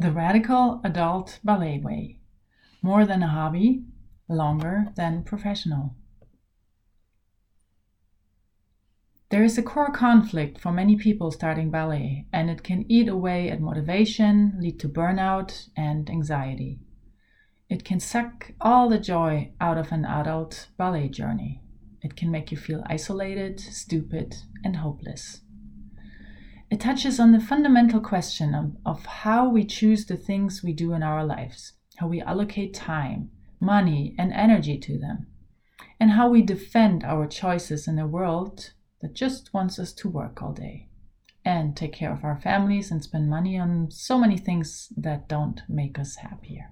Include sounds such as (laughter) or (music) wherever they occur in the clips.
The Radical Adult Ballet Way More than a hobby, longer than professional. There is a core conflict for many people starting ballet, and it can eat away at motivation, lead to burnout and anxiety. It can suck all the joy out of an adult ballet journey. It can make you feel isolated, stupid, and hopeless. It touches on the fundamental question of, of how we choose the things we do in our lives, how we allocate time, money, and energy to them, and how we defend our choices in a world that just wants us to work all day and take care of our families and spend money on so many things that don't make us happier.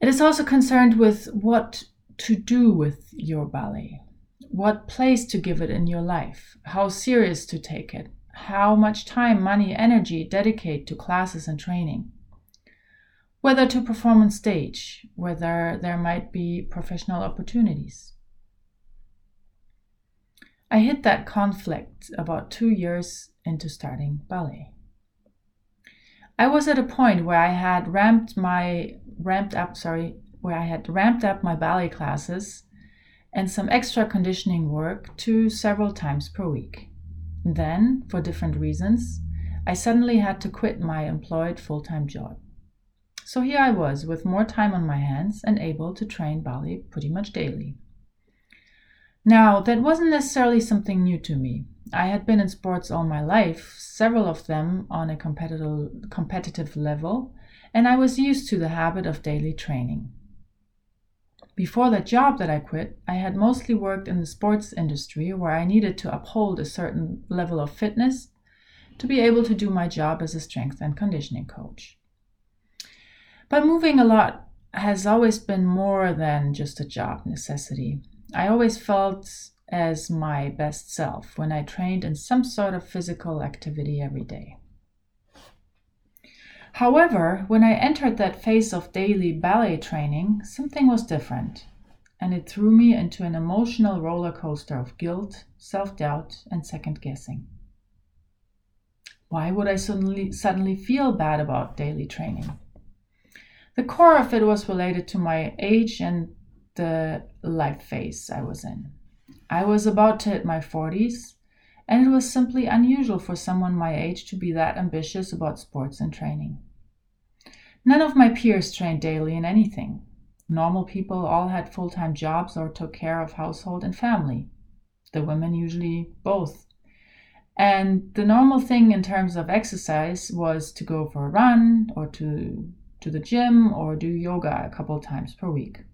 It is also concerned with what to do with your ballet, what place to give it in your life, how serious to take it, how much time, money, energy dedicate to classes and training, whether to perform on stage, whether there might be professional opportunities. I hit that conflict about two years into starting ballet. I was at a point where I had ramped my ramped up, sorry, where I had ramped up my ballet classes and some extra conditioning work to several times per week. Then, for different reasons, I suddenly had to quit my employed full time job. So here I was with more time on my hands and able to train ballet pretty much daily. Now, that wasn't necessarily something new to me. I had been in sports all my life, several of them on a competitive, competitive level, and I was used to the habit of daily training. Before that job that I quit, I had mostly worked in the sports industry where I needed to uphold a certain level of fitness to be able to do my job as a strength and conditioning coach. But moving a lot has always been more than just a job necessity. I always felt as my best self when I trained in some sort of physical activity every day. However, when I entered that phase of daily ballet training, something was different, and it threw me into an emotional roller coaster of guilt, self doubt, and second guessing. Why would I suddenly, suddenly feel bad about daily training? The core of it was related to my age and the life phase I was in. I was about to hit my 40s, and it was simply unusual for someone my age to be that ambitious about sports and training. None of my peers trained daily in anything. Normal people all had full time jobs or took care of household and family. The women usually both. And the normal thing in terms of exercise was to go for a run or to, to the gym or do yoga a couple times per week.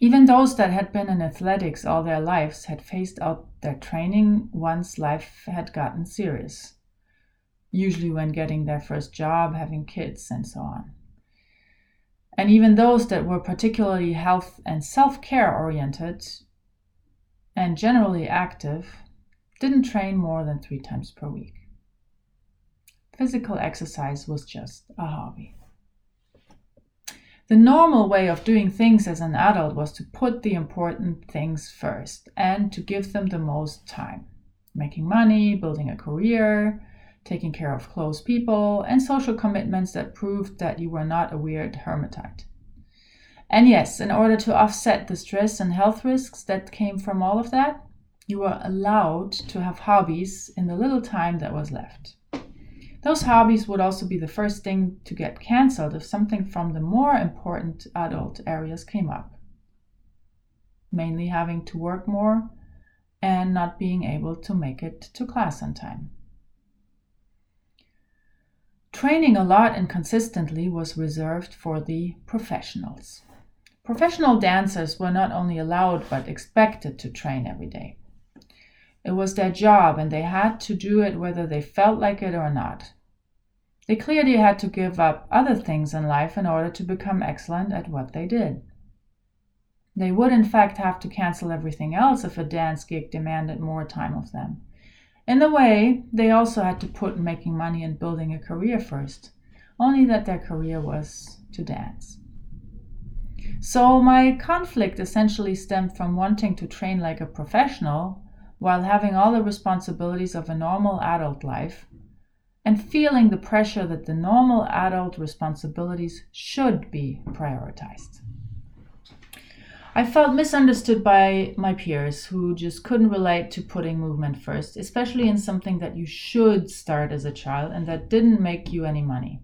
Even those that had been in athletics all their lives had phased out their training once life had gotten serious, usually when getting their first job, having kids, and so on. And even those that were particularly health and self care oriented and generally active didn't train more than three times per week. Physical exercise was just a hobby. The normal way of doing things as an adult was to put the important things first and to give them the most time. Making money, building a career, taking care of close people, and social commitments that proved that you were not a weird hermitite. And yes, in order to offset the stress and health risks that came from all of that, you were allowed to have hobbies in the little time that was left. Those hobbies would also be the first thing to get cancelled if something from the more important adult areas came up. Mainly having to work more and not being able to make it to class on time. Training a lot and consistently was reserved for the professionals. Professional dancers were not only allowed but expected to train every day. It was their job, and they had to do it whether they felt like it or not. They clearly had to give up other things in life in order to become excellent at what they did. They would, in fact, have to cancel everything else if a dance gig demanded more time of them. In a way, they also had to put making money and building a career first, only that their career was to dance. So, my conflict essentially stemmed from wanting to train like a professional while having all the responsibilities of a normal adult life, and feeling the pressure that the normal adult responsibilities should be prioritized. I felt misunderstood by my peers who just couldn't relate to putting movement first, especially in something that you should start as a child and that didn't make you any money.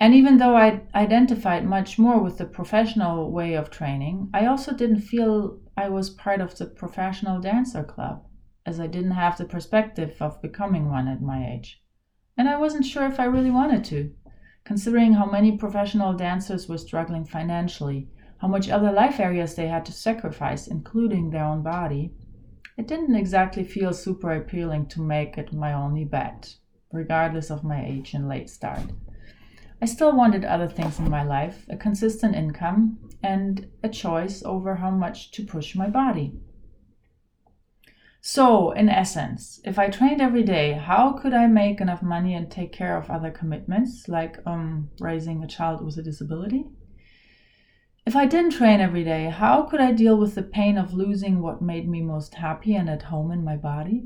And even though I identified much more with the professional way of training, I also didn't feel I was part of the professional dancer club, as I didn't have the perspective of becoming one at my age. And I wasn't sure if I really wanted to, considering how many professional dancers were struggling financially, how much other life areas they had to sacrifice, including their own body. It didn't exactly feel super appealing to make it my only bet, regardless of my age and late start. I still wanted other things in my life a consistent income and a choice over how much to push my body. So, in essence, if I trained every day, how could I make enough money and take care of other commitments, like um, raising a child with a disability? If I didn't train every day, how could I deal with the pain of losing what made me most happy and at home in my body?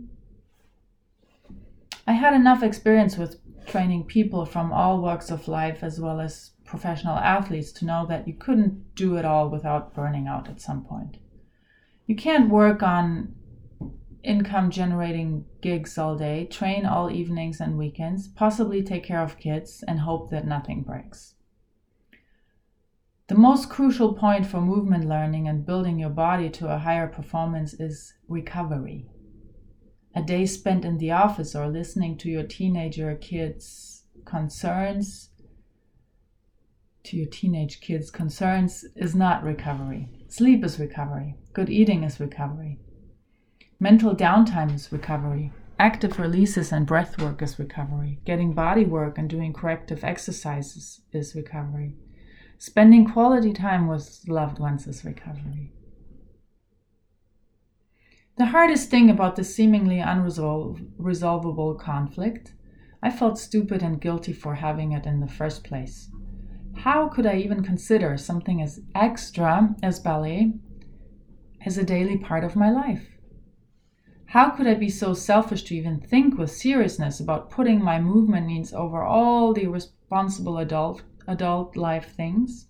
I had enough experience with training people from all walks of life as well as professional athletes to know that you couldn't do it all without burning out at some point. You can't work on income generating gigs all day, train all evenings and weekends, possibly take care of kids, and hope that nothing breaks. The most crucial point for movement learning and building your body to a higher performance is recovery a day spent in the office or listening to your teenager kids' concerns, to your teenage kids' concerns, is not recovery. Sleep is recovery. Good eating is recovery. Mental downtime is recovery. Active releases and breath work is recovery. Getting body work and doing corrective exercises is recovery. Spending quality time with loved ones is recovery. The hardest thing about this seemingly unresolvable conflict, I felt stupid and guilty for having it in the first place. How could I even consider something as extra as ballet as a daily part of my life? How could I be so selfish to even think with seriousness about putting my movement needs over all the responsible adult adult life things?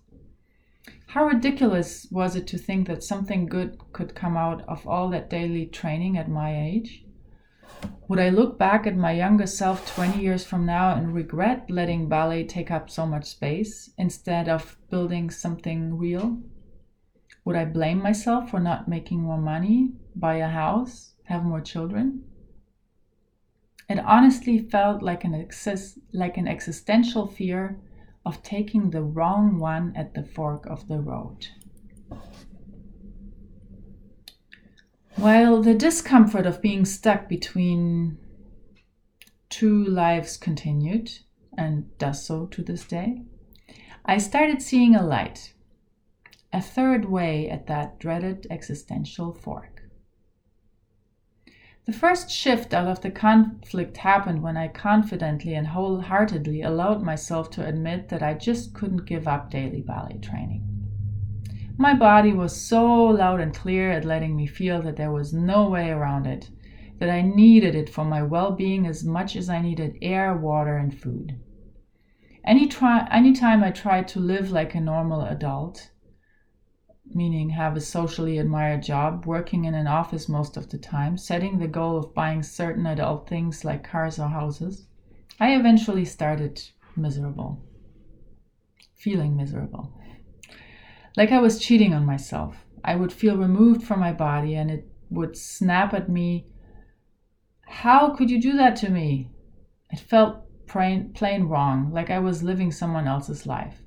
How ridiculous was it to think that something good could come out of all that daily training at my age? Would I look back at my younger self 20 years from now and regret letting ballet take up so much space instead of building something real? Would I blame myself for not making more money, buy a house, have more children? It honestly felt like an, excess, like an existential fear of taking the wrong one at the fork of the road. While the discomfort of being stuck between two lives continued, and does so to this day, I started seeing a light, a third way at that dreaded existential fork. The first shift out of the conflict happened when I confidently and wholeheartedly allowed myself to admit that I just couldn't give up daily ballet training. My body was so loud and clear at letting me feel that there was no way around it, that I needed it for my well being as much as I needed air, water, and food. Any try, anytime I tried to live like a normal adult, meaning have a socially admired job, working in an office most of the time, setting the goal of buying certain adult things like cars or houses, I eventually started miserable, feeling miserable. Like I was cheating on myself. I would feel removed from my body and it would snap at me. How could you do that to me? It felt plain, plain wrong, like I was living someone else's life.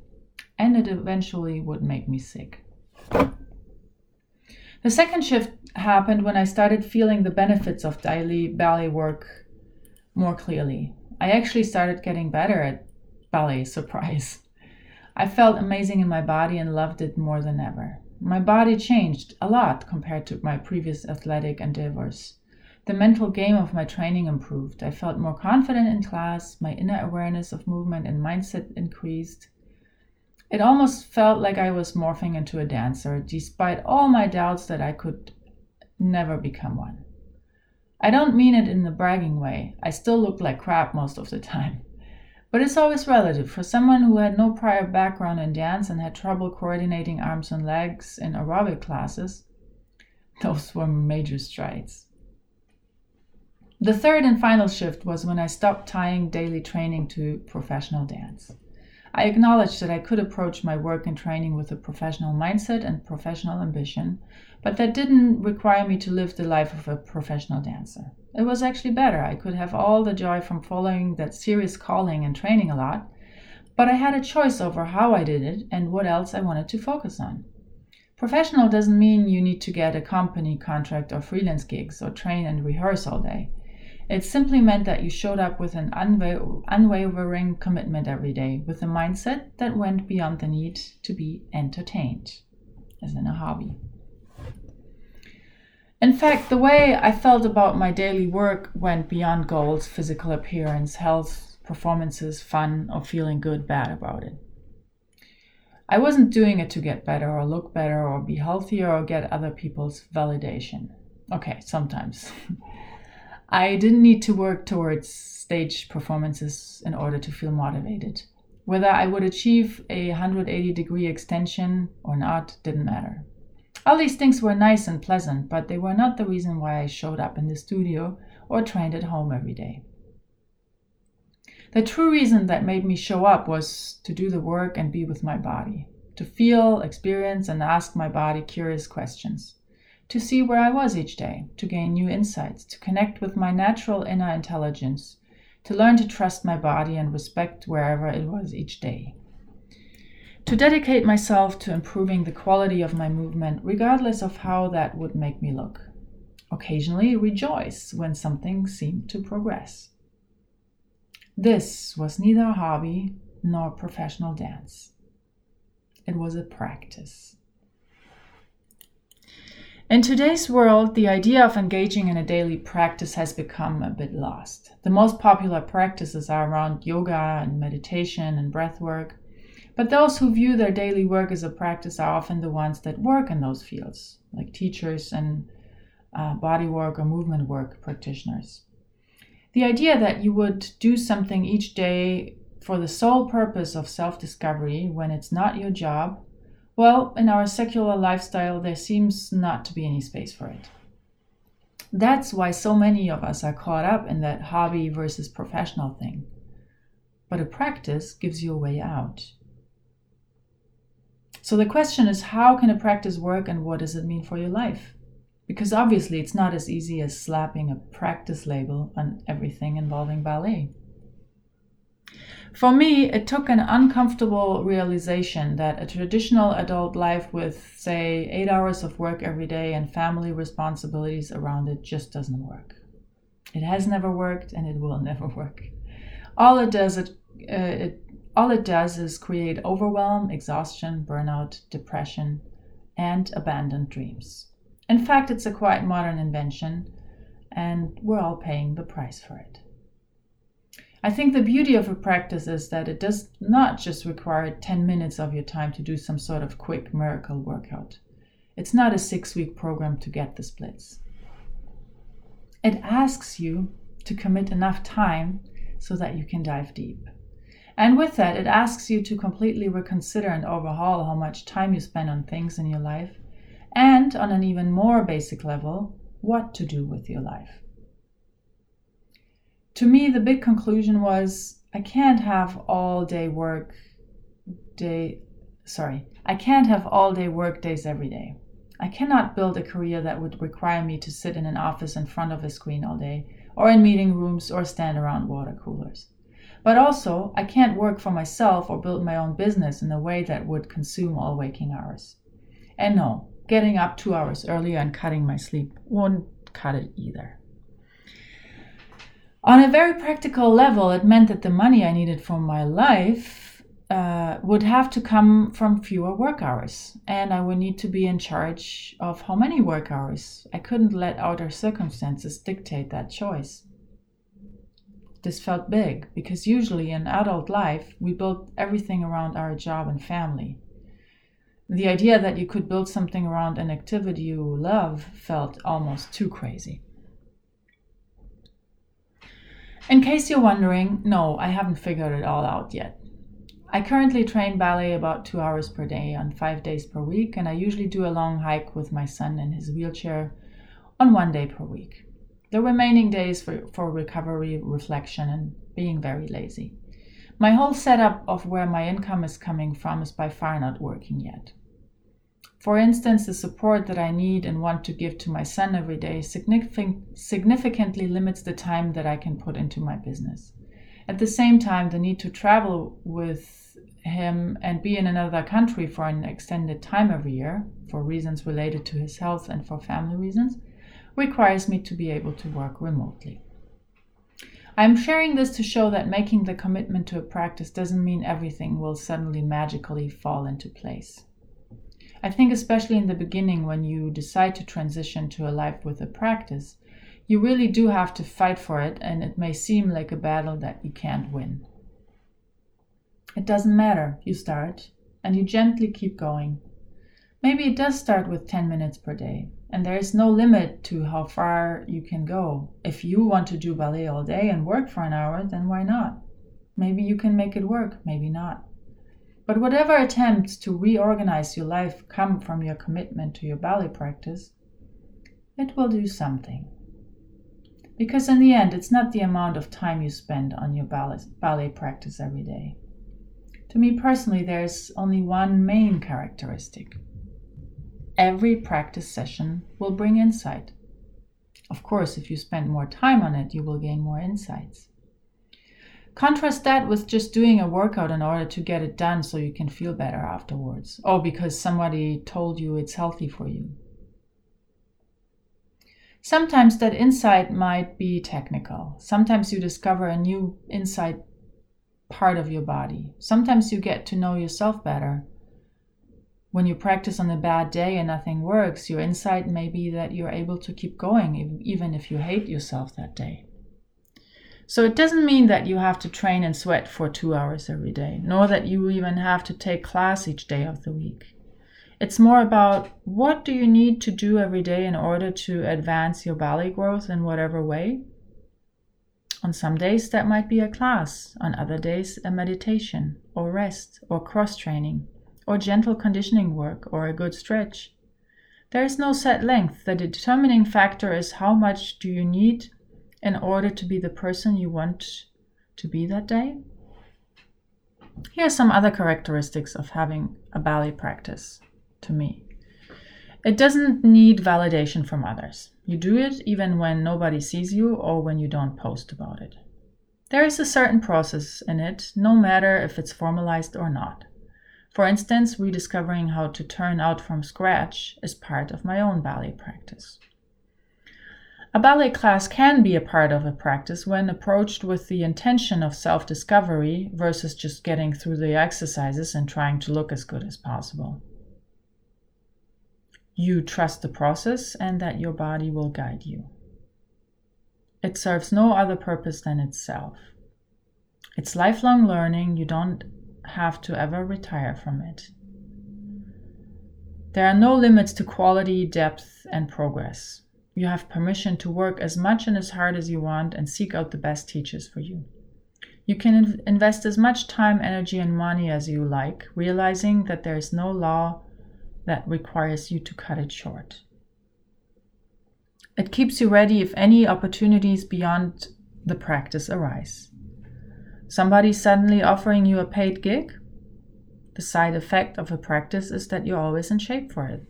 And it eventually would make me sick. The second shift happened when I started feeling the benefits of daily ballet work more clearly. I actually started getting better at ballet, (laughs) surprise. I felt amazing in my body and loved it more than ever. My body changed a lot compared to my previous athletic endeavors. The mental game of my training improved. I felt more confident in class, my inner awareness of movement and mindset increased. It almost felt like I was morphing into a dancer, despite all my doubts that I could never become one. I don't mean it in the bragging way, I still look like crap most of the time. But it's always relative. For someone who had no prior background in dance and had trouble coordinating arms and legs in aerobic classes, those were major strides. The third and final shift was when I stopped tying daily training to professional dance. I acknowledged that I could approach my work and training with a professional mindset and professional ambition, but that didn't require me to live the life of a professional dancer. It was actually better. I could have all the joy from following that serious calling and training a lot, but I had a choice over how I did it and what else I wanted to focus on. Professional doesn't mean you need to get a company contract or freelance gigs or train and rehearse all day. It simply meant that you showed up with an unwa- unwavering commitment every day, with a mindset that went beyond the need to be entertained, as in a hobby. In fact, the way I felt about my daily work went beyond goals, physical appearance, health, performances, fun, or feeling good bad about it. I wasn't doing it to get better or look better or be healthier or get other people's validation. Okay, sometimes. (laughs) I didn't need to work towards stage performances in order to feel motivated. Whether I would achieve a 180 degree extension or not didn't matter. All these things were nice and pleasant, but they were not the reason why I showed up in the studio or trained at home every day. The true reason that made me show up was to do the work and be with my body, to feel, experience, and ask my body curious questions to see where I was each day, to gain new insights, to connect with my natural inner intelligence, to learn to trust my body and respect wherever it was each day. To dedicate myself to improving the quality of my movement, regardless of how that would make me look. Occasionally rejoice when something seemed to progress. This was neither a hobby nor professional dance. It was a practice. In today's world, the idea of engaging in a daily practice has become a bit lost. The most popular practices are around yoga and meditation and breath work, but those who view their daily work as a practice are often the ones that work in those fields, like teachers and uh, body work or movement work practitioners. The idea that you would do something each day for the sole purpose of self discovery when it's not your job well, in our secular lifestyle, there seems not to be any space for it. That's why so many of us are caught up in that hobby versus professional thing. But a practice gives you a way out. So the question is how can a practice work and what does it mean for your life? Because obviously it's not as easy as slapping a practice label on everything involving ballet. For me, it took an uncomfortable realization that a traditional adult life with, say, eight hours of work every day and family responsibilities around it just doesn't work. It has never worked and it will (laughs) never work. All it does it, uh, it all it does is create overwhelm, exhaustion, burnout, depression, and abandoned dreams. In fact, it's a quite modern invention, and we're all paying the price for it. I think the beauty of a practice is that it does not just require 10 minutes of your time to do some sort of quick miracle workout. It's not a six week program to get the splits. It asks you to commit enough time so that you can dive deep. And with that, it asks you to completely reconsider and overhaul how much time you spend on things in your life, and on an even more basic level, what to do with your life to me, the big conclusion was I can't have all day work day. Sorry, I can't have all day work days every day. I cannot build a career that would require me to sit in an office in front of a screen all day, or in meeting rooms, or stand around water coolers. But also, I can't work for myself or build my own business in a way that would consume all waking hours. And no, getting up two hours earlier and cutting my sleep won't cut it either. On a very practical level, it meant that the money I needed for my life uh, would have to come from fewer work hours, and I would need to be in charge of how many work hours. I couldn't let outer circumstances dictate that choice. This felt big because usually in adult life, we build everything around our job and family. The idea that you could build something around an activity you love felt almost too crazy. In case you're wondering, no, I haven't figured it all out yet. I currently train ballet about two hours per day on five days per week, and I usually do a long hike with my son in his wheelchair on one day per week. The remaining days for, for recovery, reflection, and being very lazy. My whole setup of where my income is coming from is by far not working yet. For instance, the support that I need and want to give to my son every day significant, significantly limits the time that I can put into my business. At the same time, the need to travel with him and be in another country for an extended time every year, for reasons related to his health and for family reasons, requires me to be able to work remotely. I'm sharing this to show that making the commitment to a practice doesn't mean everything will suddenly magically fall into place. I think, especially in the beginning, when you decide to transition to a life with a practice, you really do have to fight for it, and it may seem like a battle that you can't win. It doesn't matter, you start, and you gently keep going. Maybe it does start with 10 minutes per day, and there is no limit to how far you can go. If you want to do ballet all day and work for an hour, then why not? Maybe you can make it work, maybe not. But whatever attempts to reorganize your life come from your commitment to your ballet practice, it will do something. Because in the end, it's not the amount of time you spend on your ballet, practice every day. To me personally, there's only one main characteristic Every practice session will bring insight. Of course, if you spend more time on it, you will gain more insights. Contrast that with just doing a workout in order to get it done so you can feel better afterwards, or because somebody told you it's healthy for you. Sometimes that insight might be technical. Sometimes you discover a new insight part of your body. Sometimes you get to know yourself better when you practice on a bad day and nothing works, your insight may be that you're able to keep going even if you hate yourself that day. So it doesn't mean that you have to train and sweat for two hours every day, nor that you even have to take class each day of the week. It's more about what do you need to do every day in order to advance your ballet growth in whatever way? On some days, that might be a class. On other days, a meditation, or rest, or cross training or gentle conditioning work, or a good stretch. There is no set length. The determining factor is how much do you need in order to be the person you want to be that day. Here are some other characteristics of having a ballet practice to me. It doesn't need validation from others. You do it even when nobody sees you or when you don't post about it. There is a certain process in it, no matter if it's formalized or not. For instance, rediscovering how to turn out from scratch is part of my own ballet practice. A ballet class can be a part of a practice when approached with the intention of self discovery versus just getting through the exercises and trying to look as good as possible. You trust the process and that your body will guide you. It serves no other purpose than itself. It's lifelong learning. You don't have to ever retire from it. There are no limits to quality, depth, and progress. You have permission to work as much and as hard as you want and seek out the best teachers for you. You can invest as much time, energy, and money as you like, realizing that there is no law that requires you to cut it short. It keeps you ready if any opportunities beyond the practice arise. Somebody suddenly offering you a paid gig? The side effect of a practice is that you're always in shape for it.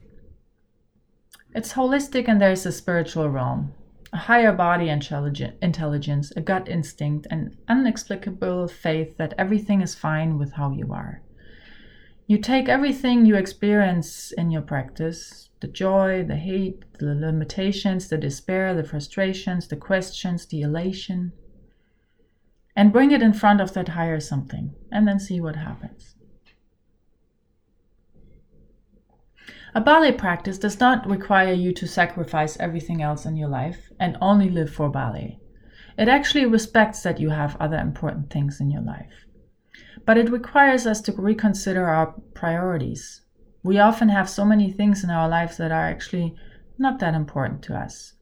It's holistic and there's a spiritual realm, a higher body intelligence, a gut instinct, an inexplicable faith that everything is fine with how you are. You take everything you experience in your practice the joy, the hate, the limitations, the despair, the frustrations, the questions, the elation and bring it in front of that higher something and then see what happens. A ballet practice does not require you to sacrifice everything else in your life and only live for ballet. It actually respects that you have other important things in your life. But it requires us to reconsider our priorities. We often have so many things in our lives that are actually not that important to us.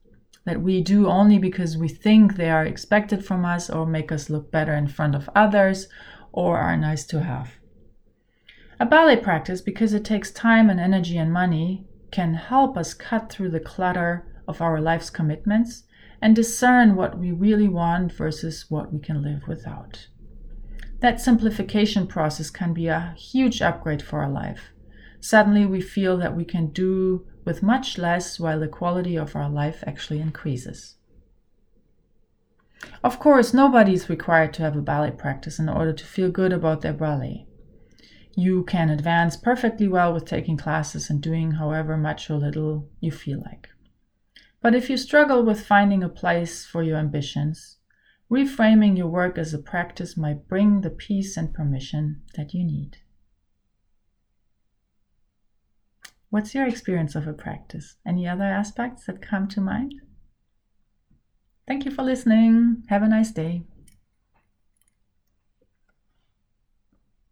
That we do only because we think they are expected from us or make us look better in front of others or are nice to have. A ballet practice, because it takes time and energy and money, can help us cut through the clutter of our life's commitments and discern what we really want versus what we can live without. That simplification process can be a huge upgrade for our life. Suddenly, we feel that we can do with much less while the quality of our life actually increases. Of course, nobody is required to have a ballet practice in order to feel good about their ballet. You can advance perfectly well with taking classes and doing however much or little you feel like. But if you struggle with finding a place for your ambitions, reframing your work as a practice might bring the peace and permission that you need. What's your experience of a practice? Any other aspects that come to mind? Thank you for listening. Have a nice day.